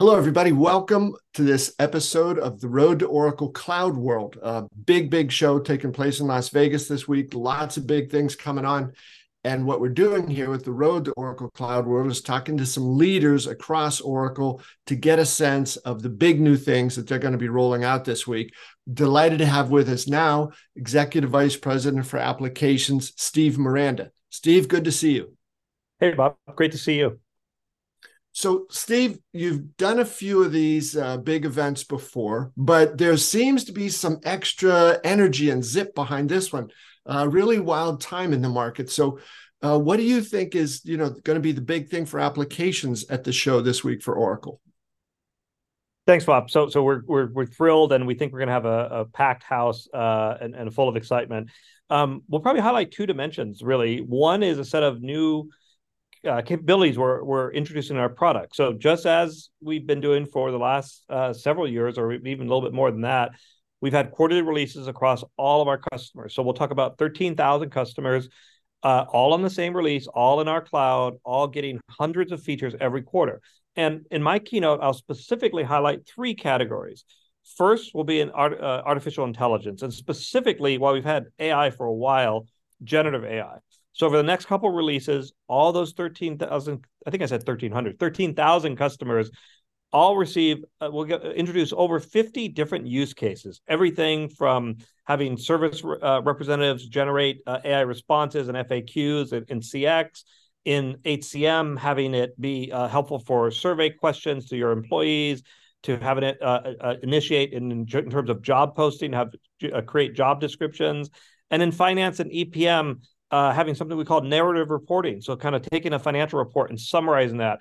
Hello, everybody. Welcome to this episode of the Road to Oracle Cloud World. A big, big show taking place in Las Vegas this week. Lots of big things coming on. And what we're doing here with the Road to Oracle Cloud World is talking to some leaders across Oracle to get a sense of the big new things that they're going to be rolling out this week. Delighted to have with us now Executive Vice President for Applications, Steve Miranda. Steve, good to see you. Hey, Bob. Great to see you. So, Steve, you've done a few of these uh, big events before, but there seems to be some extra energy and zip behind this one. Uh, really wild time in the market. So, uh, what do you think is you know going to be the big thing for applications at the show this week for Oracle? Thanks, Bob. So, so we're we're we're thrilled, and we think we're going to have a, a packed house uh, and, and full of excitement. Um, we'll probably highlight two dimensions. Really, one is a set of new uh, capabilities we're, we're introducing in our product. So just as we've been doing for the last uh, several years, or even a little bit more than that, we've had quarterly releases across all of our customers. So we'll talk about 13,000 customers, uh, all on the same release, all in our cloud, all getting hundreds of features every quarter. And in my keynote, I'll specifically highlight three categories. First will be in art, uh, artificial intelligence, and specifically, while we've had AI for a while, generative AI. So over the next couple releases, all those 13,000, I think I said 1,300, 13,000 customers all receive, uh, we'll get, introduce over 50 different use cases. Everything from having service uh, representatives generate uh, AI responses and FAQs in, in, CX, in HCM, having it be uh, helpful for survey questions to your employees, to having it uh, uh, initiate in, in, terms of job posting, have create job descriptions, and in finance and EPM, uh, having something we call narrative reporting. So, kind of taking a financial report and summarizing that,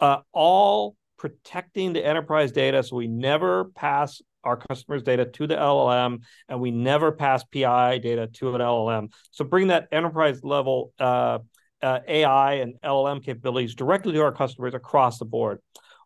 uh, all protecting the enterprise data so we never pass our customers' data to the LLM and we never pass PI data to an LLM. So, bring that enterprise level uh, uh AI and LLM capabilities directly to our customers across the board.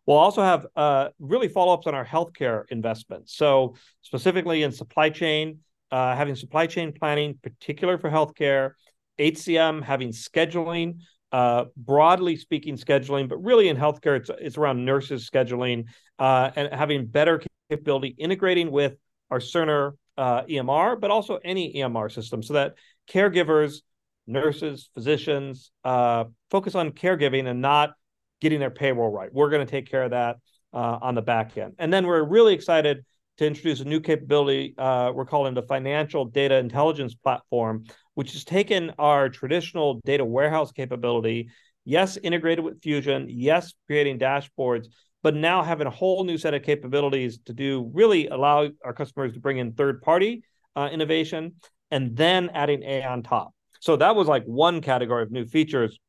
We'll also have uh, really follow ups on our healthcare investments. So, specifically in supply chain, uh, having supply chain planning, particular for healthcare, HCM having scheduling, uh, broadly speaking, scheduling, but really in healthcare, it's, it's around nurses scheduling uh, and having better capability integrating with our Cerner uh, EMR, but also any EMR system so that caregivers, nurses, physicians uh, focus on caregiving and not getting their payroll right. We're going to take care of that uh, on the back end. And then we're really excited to introduce a new capability uh, we're calling the financial data intelligence platform which has taken our traditional data warehouse capability, yes, integrated with Fusion, yes, creating dashboards, but now having a whole new set of capabilities to do really allow our customers to bring in third party uh, innovation and then adding AI on top. So that was like one category of new features.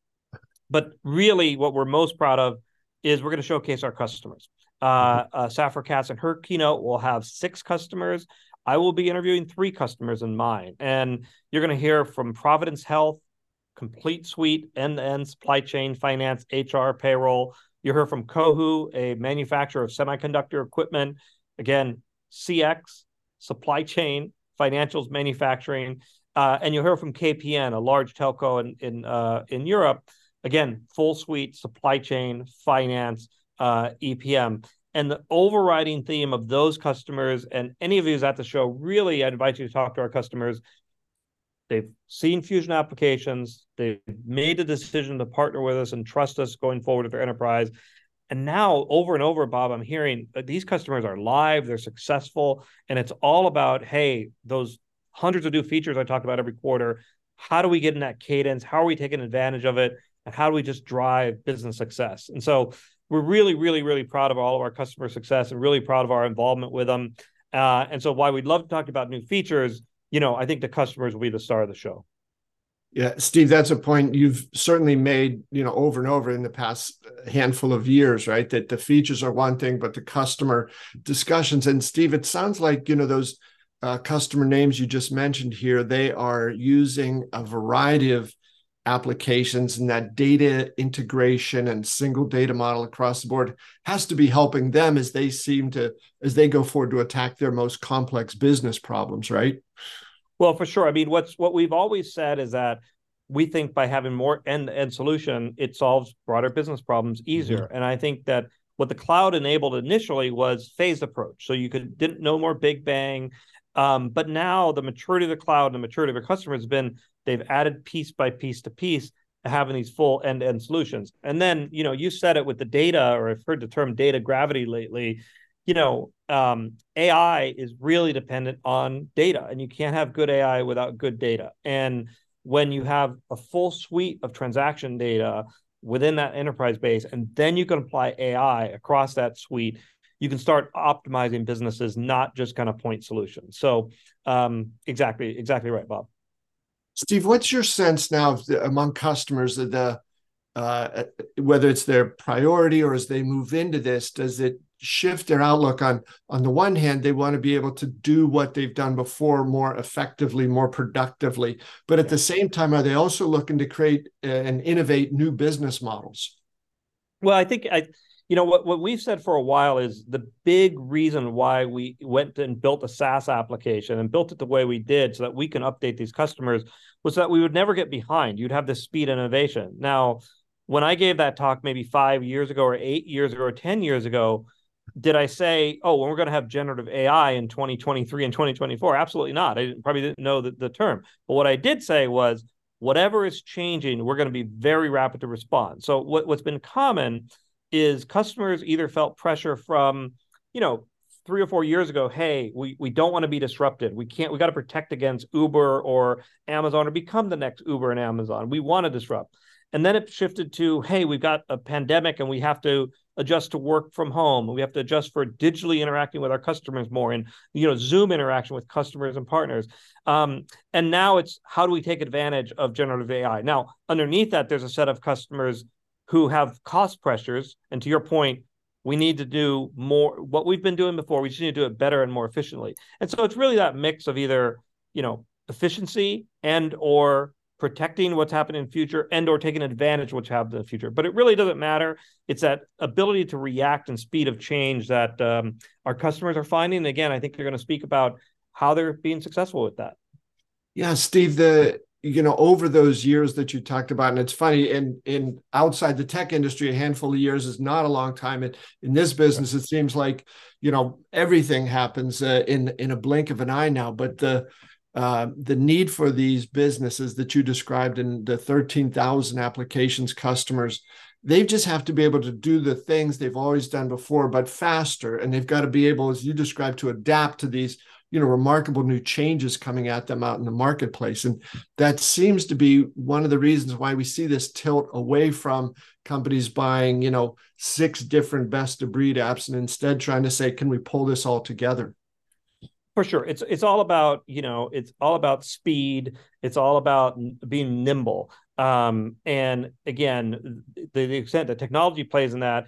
But really, what we're most proud of is we're going to showcase our customers. Uh, mm-hmm. uh, Safra Catz in her keynote will have six customers. I will be interviewing three customers in mine, and you're going to hear from Providence Health, complete suite, end to end supply chain, finance, HR, payroll. You hear from Cohu, a manufacturer of semiconductor equipment. Again, CX, supply chain, financials, manufacturing. Uh, and you'll hear from KPN, a large telco in in uh, in Europe. Again, full suite, supply chain, finance, uh, EPM. And the overriding theme of those customers and any of you at the show, really, I invite you to talk to our customers. They've seen Fusion applications. They've made a decision to partner with us and trust us going forward with their enterprise. And now, over and over, Bob, I'm hearing these customers are live, they're successful, and it's all about hey, those hundreds of new features I talk about every quarter. How do we get in that cadence? How are we taking advantage of it? And how do we just drive business success? And so we're really, really, really proud of all of our customer success and really proud of our involvement with them. Uh, and so, while we'd love to talk about new features, you know, I think the customers will be the star of the show. Yeah, Steve, that's a point you've certainly made, you know, over and over in the past handful of years, right? That the features are one thing, but the customer discussions. And Steve, it sounds like, you know, those uh, customer names you just mentioned here, they are using a variety of applications and that data integration and single data model across the board has to be helping them as they seem to as they go forward to attack their most complex business problems right well for sure i mean what's what we've always said is that we think by having more end-to-end solution it solves broader business problems easier mm-hmm. and i think that what the cloud enabled initially was phased approach. So you could didn't no more big bang. Um, but now the maturity of the cloud and the maturity of their customers has been they've added piece by piece to piece having these full end-to-end solutions. And then, you know, you said it with the data, or I've heard the term data gravity lately. You know, um, AI is really dependent on data, and you can't have good AI without good data. And when you have a full suite of transaction data within that enterprise base, and then you can apply AI across that suite, you can start optimizing businesses, not just kind of point solutions. So, um, exactly, exactly right, Bob. Steve, what's your sense now the, among customers of the uh, whether it's their priority or as they move into this, does it shift their outlook on on the one hand they want to be able to do what they've done before more effectively more productively but at the same time are they also looking to create uh, and innovate new business models well i think i you know what, what we've said for a while is the big reason why we went and built a SaaS application and built it the way we did so that we can update these customers was that we would never get behind. You'd have this speed innovation. Now, when I gave that talk maybe five years ago or eight years ago or 10 years ago, did I say, oh, well, we're going to have generative AI in 2023 and 2024? Absolutely not. I didn't, probably didn't know the, the term. But what I did say was, whatever is changing, we're going to be very rapid to respond. So what, what's been common is customers either felt pressure from, you know, three or four years ago, hey, we, we don't want to be disrupted. We can't, we got to protect against Uber or Amazon or become the next Uber and Amazon. We want to disrupt. And then it shifted to, hey, we've got a pandemic and we have to adjust to work from home. We have to adjust for digitally interacting with our customers more and you know Zoom interaction with customers and partners. Um, and now it's how do we take advantage of generative AI? Now, underneath that, there's a set of customers who have cost pressures. And to your point, we need to do more what we've been doing before. We just need to do it better and more efficiently. And so it's really that mix of either, you know, efficiency and or protecting what's happening in the future and or taking advantage of what's happening in the future. But it really doesn't matter. It's that ability to react and speed of change that um, our customers are finding. And again, I think they're going to speak about how they're being successful with that. Yeah, Steve, the you know over those years that you talked about and it's funny in in outside the tech industry a handful of years is not a long time. In, in this business it seems like you know everything happens uh, in in a blink of an eye now but the uh, the need for these businesses that you described in the 13,000 applications customers they just have to be able to do the things they've always done before but faster and they've got to be able as you described to adapt to these you know remarkable new changes coming at them out in the marketplace. And that seems to be one of the reasons why we see this tilt away from companies buying you know six different best of breed apps and instead trying to say can we pull this all together? For sure. It's it's all about you know it's all about speed. It's all about being nimble. Um, and again the, the extent that technology plays in that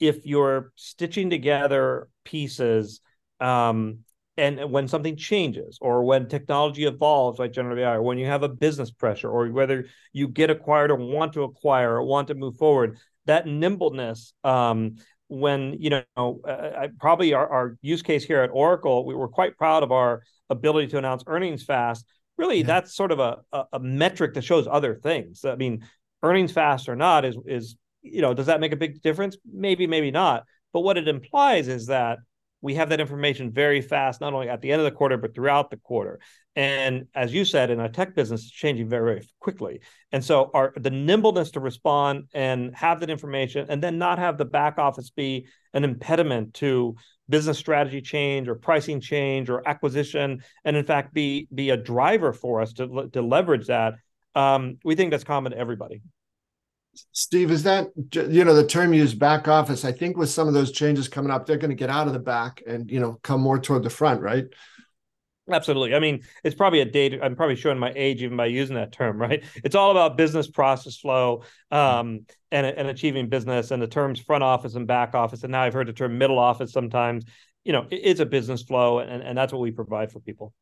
if you're stitching together pieces um, and when something changes or when technology evolves like generative AI or when you have a business pressure or whether you get acquired or want to acquire or want to move forward that nimbleness um, when you know uh, probably our, our, use case here at oracle we were quite proud of our ability to announce earnings fast. Really yeah. that's sort of a, a, a metric that shows other things. I mean earnings fast or not is is you know does that make a big difference? Maybe maybe not. But what it implies is that we have that information very fast, not only at the end of the quarter, but throughout the quarter. And as you said, in our tech business, it's changing very, very quickly. And so our the nimbleness to respond and have that information and then not have the back office be an impediment to business strategy change or pricing change or acquisition, and in fact be be a driver for us to, to leverage that. Um, we think that's common to everybody. Steve, is that you know the term used back office? I think with some of those changes coming up, they're going to get out of the back and you know come more toward the front, right? Absolutely. I mean, it's probably a date. I'm probably showing my age even by using that term, right? It's all about business process flow um, and and achieving business and the terms front office and back office. And now I've heard the term middle office sometimes. You know, it's a business flow, and and that's what we provide for people.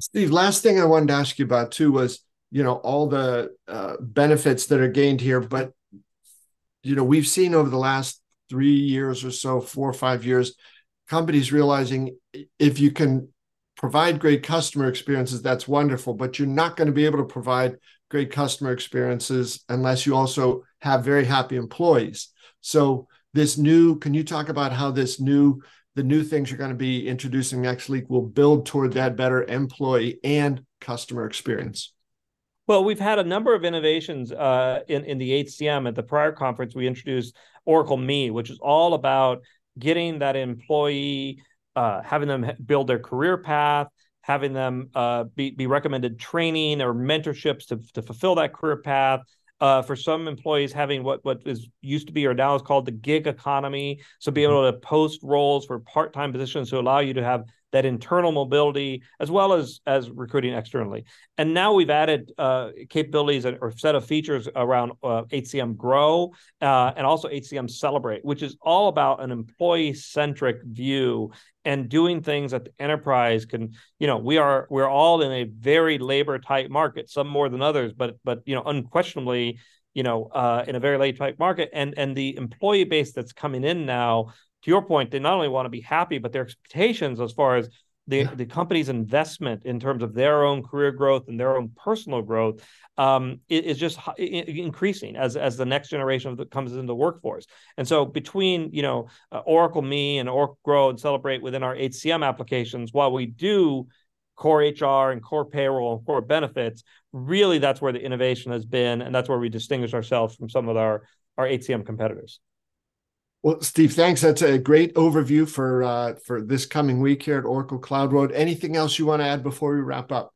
Steve, last thing I wanted to ask you about too was you know all the uh, benefits that are gained here but you know we've seen over the last three years or so four or five years companies realizing if you can provide great customer experiences that's wonderful but you're not going to be able to provide great customer experiences unless you also have very happy employees. So this new can you talk about how this new the new things you're going to be introducing next week will build toward that better employee and customer experience well, we've had a number of innovations uh, in in the HCM. At the prior conference, we introduced Oracle Me, which is all about getting that employee, uh, having them build their career path, having them uh, be, be recommended training or mentorships to, to fulfill that career path, uh, for some employees having what what is used to be or now is called the gig economy. So be able to post roles for part time positions to allow you to have that internal mobility as well as as recruiting externally. And now we've added uh, capabilities or set of features around uh, HCM Grow uh, and also HCM Celebrate, which is all about an employee centric view and doing things that the enterprise can you know we are we're all in a very labor tight market some more than others but but you know unquestionably you know uh, in a very late tight market and and the employee base that's coming in now to your point they not only want to be happy but their expectations as far as the, yeah. the company's investment in terms of their own career growth and their own personal growth um, is just increasing as as the next generation of the, comes into the workforce. And so between you know uh, Oracle Me and Oracle Grow and Celebrate within our HCM applications, while we do core HR and core payroll and core benefits, really that's where the innovation has been, and that's where we distinguish ourselves from some of our our HCM competitors. Well, Steve, thanks. That's a great overview for uh, for this coming week here at Oracle Cloud World. Anything else you want to add before we wrap up?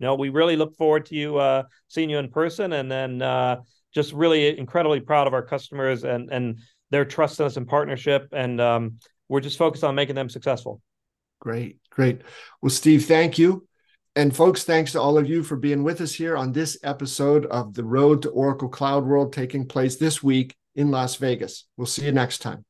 No, we really look forward to you uh, seeing you in person, and then uh, just really incredibly proud of our customers and and their trust in us and partnership, and um, we're just focused on making them successful. Great, great. Well, Steve, thank you. And folks, thanks to all of you for being with us here on this episode of the Road to Oracle Cloud World taking place this week in Las Vegas. We'll see you next time.